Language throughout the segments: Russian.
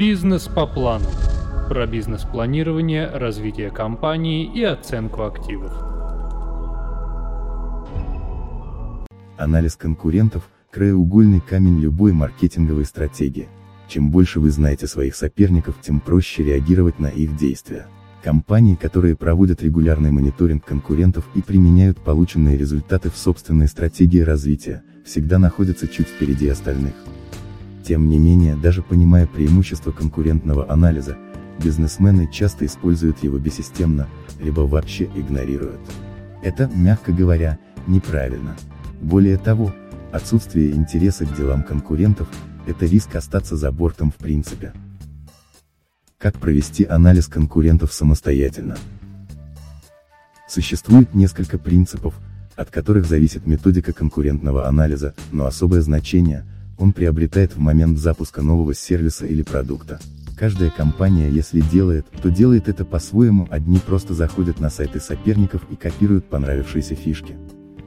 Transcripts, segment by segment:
Бизнес по плану. Про бизнес-планирование, развитие компании и оценку активов. Анализ конкурентов – краеугольный камень любой маркетинговой стратегии. Чем больше вы знаете своих соперников, тем проще реагировать на их действия. Компании, которые проводят регулярный мониторинг конкурентов и применяют полученные результаты в собственной стратегии развития, всегда находятся чуть впереди остальных. Тем не менее, даже понимая преимущества конкурентного анализа, бизнесмены часто используют его бессистемно, либо вообще игнорируют. Это, мягко говоря, неправильно. Более того, отсутствие интереса к делам конкурентов – это риск остаться за бортом в принципе. Как провести анализ конкурентов самостоятельно? Существует несколько принципов, от которых зависит методика конкурентного анализа, но особое значение – он приобретает в момент запуска нового сервиса или продукта. Каждая компания если делает, то делает это по-своему, одни просто заходят на сайты соперников и копируют понравившиеся фишки.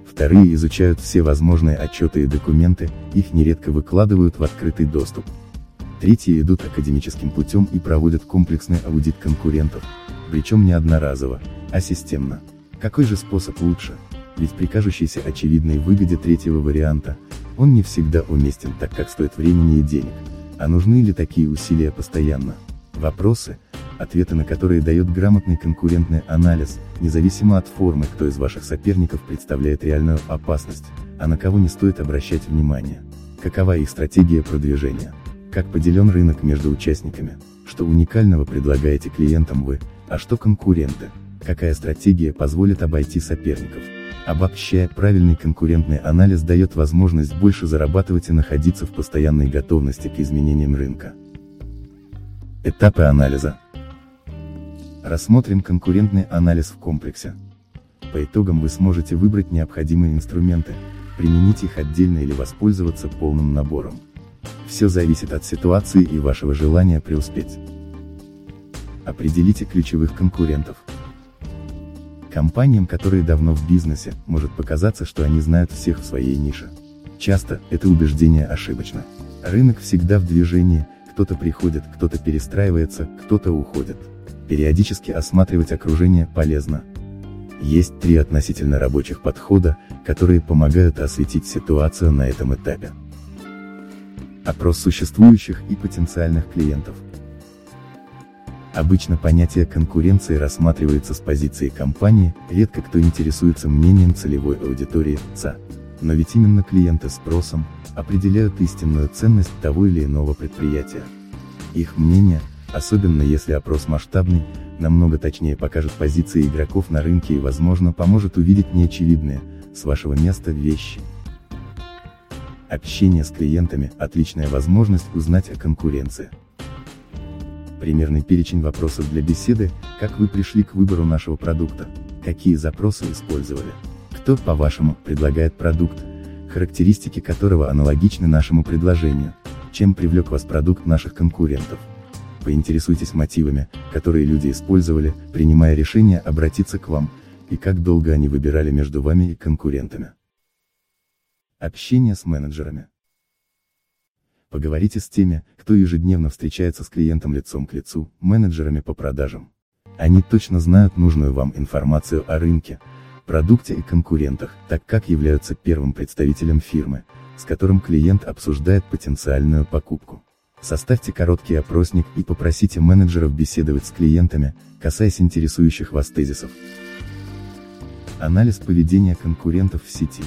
Вторые изучают все возможные отчеты и документы, их нередко выкладывают в открытый доступ. Третьи идут академическим путем и проводят комплексный аудит конкурентов, причем не одноразово, а системно. Какой же способ лучше? Ведь при кажущейся очевидной выгоде третьего варианта, он не всегда уместен так как стоит времени и денег. А нужны ли такие усилия постоянно? Вопросы, ответы на которые дает грамотный конкурентный анализ, независимо от формы, кто из ваших соперников представляет реальную опасность, а на кого не стоит обращать внимание. Какова их стратегия продвижения? Как поделен рынок между участниками? Что уникального предлагаете клиентам вы, а что конкуренты? Какая стратегия позволит обойти соперников? Обобщая, правильный конкурентный анализ дает возможность больше зарабатывать и находиться в постоянной готовности к изменениям рынка. Этапы анализа. Рассмотрим конкурентный анализ в комплексе. По итогам вы сможете выбрать необходимые инструменты, применить их отдельно или воспользоваться полным набором. Все зависит от ситуации и вашего желания преуспеть. Определите ключевых конкурентов. Компаниям, которые давно в бизнесе, может показаться, что они знают всех в своей нише. Часто, это убеждение ошибочно. Рынок всегда в движении, кто-то приходит, кто-то перестраивается, кто-то уходит. Периодически осматривать окружение полезно. Есть три относительно рабочих подхода, которые помогают осветить ситуацию на этом этапе. Опрос существующих и потенциальных клиентов. Обычно понятие конкуренции рассматривается с позиции компании, редко кто интересуется мнением целевой аудитории, ЦА. Но ведь именно клиенты спросом, определяют истинную ценность того или иного предприятия. Их мнение, особенно если опрос масштабный, намного точнее покажет позиции игроков на рынке и возможно поможет увидеть неочевидные, с вашего места вещи. Общение с клиентами – отличная возможность узнать о конкуренции примерный перечень вопросов для беседы, как вы пришли к выбору нашего продукта, какие запросы использовали, кто, по-вашему, предлагает продукт, характеристики которого аналогичны нашему предложению, чем привлек вас продукт наших конкурентов. Поинтересуйтесь мотивами, которые люди использовали, принимая решение обратиться к вам, и как долго они выбирали между вами и конкурентами. Общение с менеджерами. Поговорите с теми, кто ежедневно встречается с клиентом лицом к лицу, менеджерами по продажам. Они точно знают нужную вам информацию о рынке, продукте и конкурентах, так как являются первым представителем фирмы, с которым клиент обсуждает потенциальную покупку. Составьте короткий опросник и попросите менеджеров беседовать с клиентами, касаясь интересующих вас тезисов. Анализ поведения конкурентов в сети.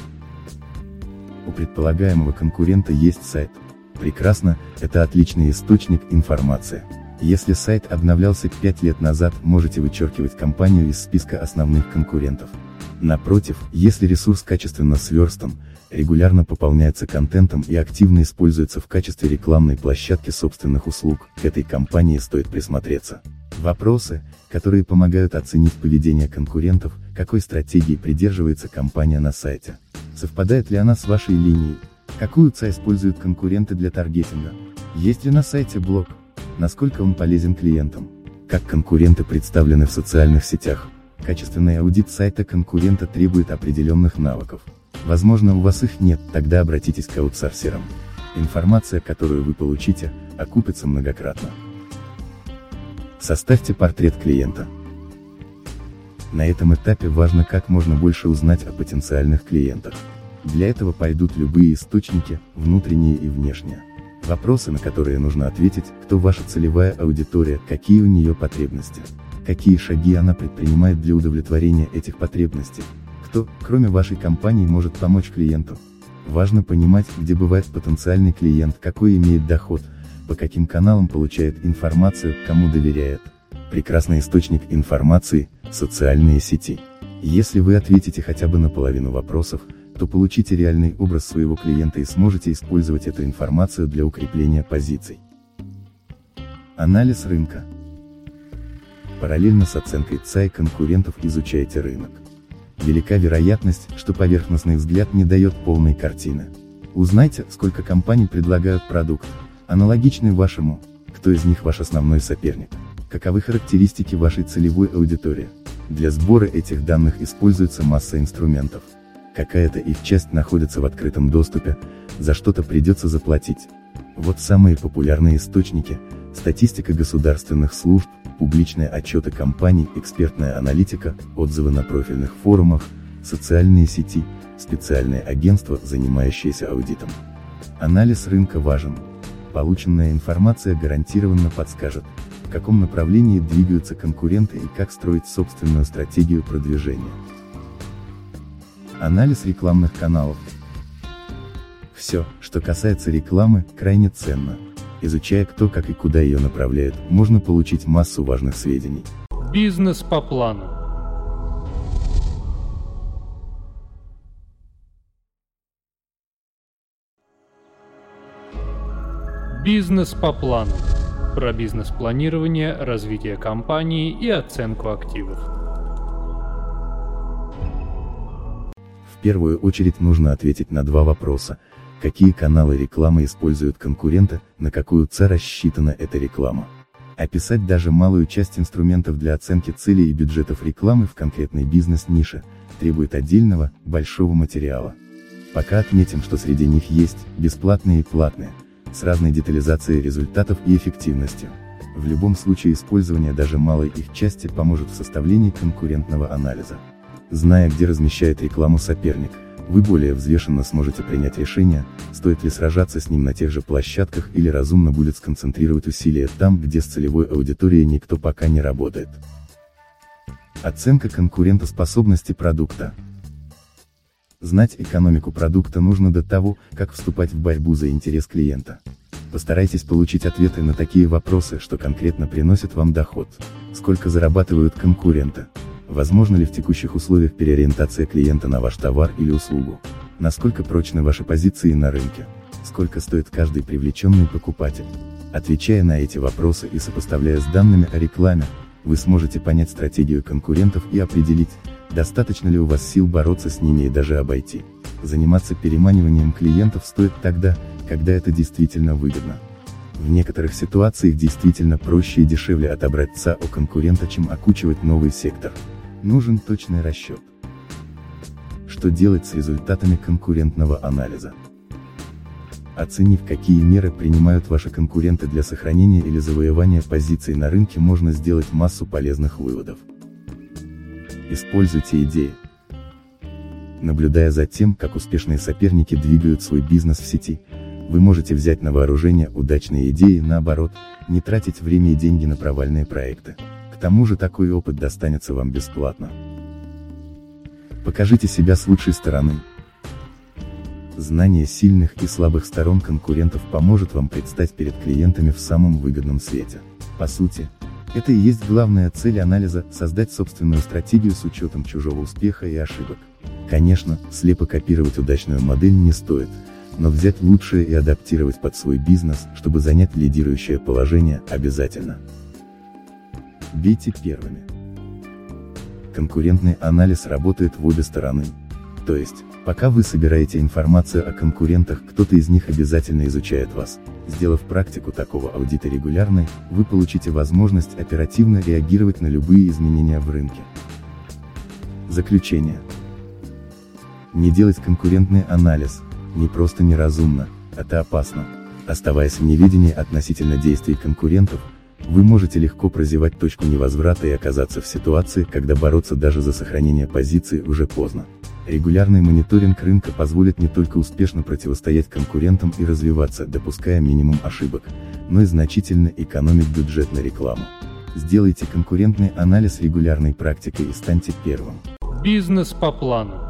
У предполагаемого конкурента есть сайт, Прекрасно, это отличный источник информации. Если сайт обновлялся 5 лет назад, можете вычеркивать компанию из списка основных конкурентов. Напротив, если ресурс качественно сверстан, регулярно пополняется контентом и активно используется в качестве рекламной площадки собственных услуг, к этой компании стоит присмотреться. Вопросы, которые помогают оценить поведение конкурентов, какой стратегии придерживается компания на сайте. Совпадает ли она с вашей линией, Какую ЦА используют конкуренты для таргетинга? Есть ли на сайте блог? Насколько он полезен клиентам? Как конкуренты представлены в социальных сетях? Качественный аудит сайта конкурента требует определенных навыков. Возможно у вас их нет, тогда обратитесь к аутсорсерам. Информация, которую вы получите, окупится многократно. Составьте портрет клиента. На этом этапе важно как можно больше узнать о потенциальных клиентах. Для этого пойдут любые источники, внутренние и внешние. Вопросы, на которые нужно ответить, кто ваша целевая аудитория, какие у нее потребности, какие шаги она предпринимает для удовлетворения этих потребностей, кто, кроме вашей компании, может помочь клиенту. Важно понимать, где бывает потенциальный клиент, какой имеет доход, по каким каналам получает информацию, кому доверяет. Прекрасный источник информации – социальные сети. Если вы ответите хотя бы на половину вопросов, то получите реальный образ своего клиента и сможете использовать эту информацию для укрепления позиций. Анализ рынка. Параллельно с оценкой ЦАИ конкурентов изучайте рынок. Велика вероятность, что поверхностный взгляд не дает полной картины. Узнайте, сколько компаний предлагают продукт, аналогичный вашему, кто из них ваш основной соперник, каковы характеристики вашей целевой аудитории. Для сбора этих данных используется масса инструментов. Какая-то их часть находится в открытом доступе, за что-то придется заплатить. Вот самые популярные источники, статистика государственных служб, публичные отчеты компаний, экспертная аналитика, отзывы на профильных форумах, социальные сети, специальные агентства, занимающиеся аудитом. Анализ рынка важен. Полученная информация гарантированно подскажет, в каком направлении двигаются конкуренты и как строить собственную стратегию продвижения. Анализ рекламных каналов. Все, что касается рекламы, крайне ценно. Изучая кто как и куда ее направляет, можно получить массу важных сведений. Бизнес по плану. Бизнес по плану. Про бизнес-планирование, развитие компании и оценку активов. Первую очередь нужно ответить на два вопроса. Какие каналы рекламы используют конкуренты, на какую цель рассчитана эта реклама. Описать даже малую часть инструментов для оценки целей и бюджетов рекламы в конкретной бизнес-нише, требует отдельного, большого материала. Пока отметим, что среди них есть, бесплатные и платные, с разной детализацией результатов и эффективностью. В любом случае использование даже малой их части поможет в составлении конкурентного анализа. Зная, где размещает рекламу соперник, вы более взвешенно сможете принять решение, стоит ли сражаться с ним на тех же площадках или разумно будет сконцентрировать усилия там, где с целевой аудиторией никто пока не работает. Оценка конкурентоспособности продукта. Знать экономику продукта нужно до того, как вступать в борьбу за интерес клиента. Постарайтесь получить ответы на такие вопросы, что конкретно приносят вам доход. Сколько зарабатывают конкуренты? Возможно ли в текущих условиях переориентация клиента на ваш товар или услугу? Насколько прочны ваши позиции на рынке? Сколько стоит каждый привлеченный покупатель? Отвечая на эти вопросы и сопоставляя с данными о рекламе, вы сможете понять стратегию конкурентов и определить, достаточно ли у вас сил бороться с ними и даже обойти. Заниматься переманиванием клиентов стоит тогда, когда это действительно выгодно. В некоторых ситуациях действительно проще и дешевле отобрать ЦА у конкурента, чем окучивать новый сектор. Нужен точный расчет. Что делать с результатами конкурентного анализа? Оценив какие меры принимают ваши конкуренты для сохранения или завоевания позиций на рынке можно сделать массу полезных выводов. Используйте идеи. Наблюдая за тем, как успешные соперники двигают свой бизнес в сети, вы можете взять на вооружение удачные идеи, наоборот, не тратить время и деньги на провальные проекты. К тому же такой опыт достанется вам бесплатно. Покажите себя с лучшей стороны. Знание сильных и слабых сторон конкурентов поможет вам предстать перед клиентами в самом выгодном свете. По сути, это и есть главная цель анализа – создать собственную стратегию с учетом чужого успеха и ошибок. Конечно, слепо копировать удачную модель не стоит, но взять лучшее и адаптировать под свой бизнес, чтобы занять лидирующее положение, обязательно. Бейте первыми. Конкурентный анализ работает в обе стороны. То есть, пока вы собираете информацию о конкурентах, кто-то из них обязательно изучает вас. Сделав практику такого аудита регулярной, вы получите возможность оперативно реагировать на любые изменения в рынке. Заключение. Не делать конкурентный анализ, не просто неразумно, это опасно. Оставаясь в неведении относительно действий конкурентов, Вы можете легко прозевать точку невозврата и оказаться в ситуации, когда бороться даже за сохранение позиции уже поздно. Регулярный мониторинг рынка позволит не только успешно противостоять конкурентам и развиваться, допуская минимум ошибок, но и значительно экономить бюджет на рекламу. Сделайте конкурентный анализ регулярной практикой и станьте первым. Бизнес по плану.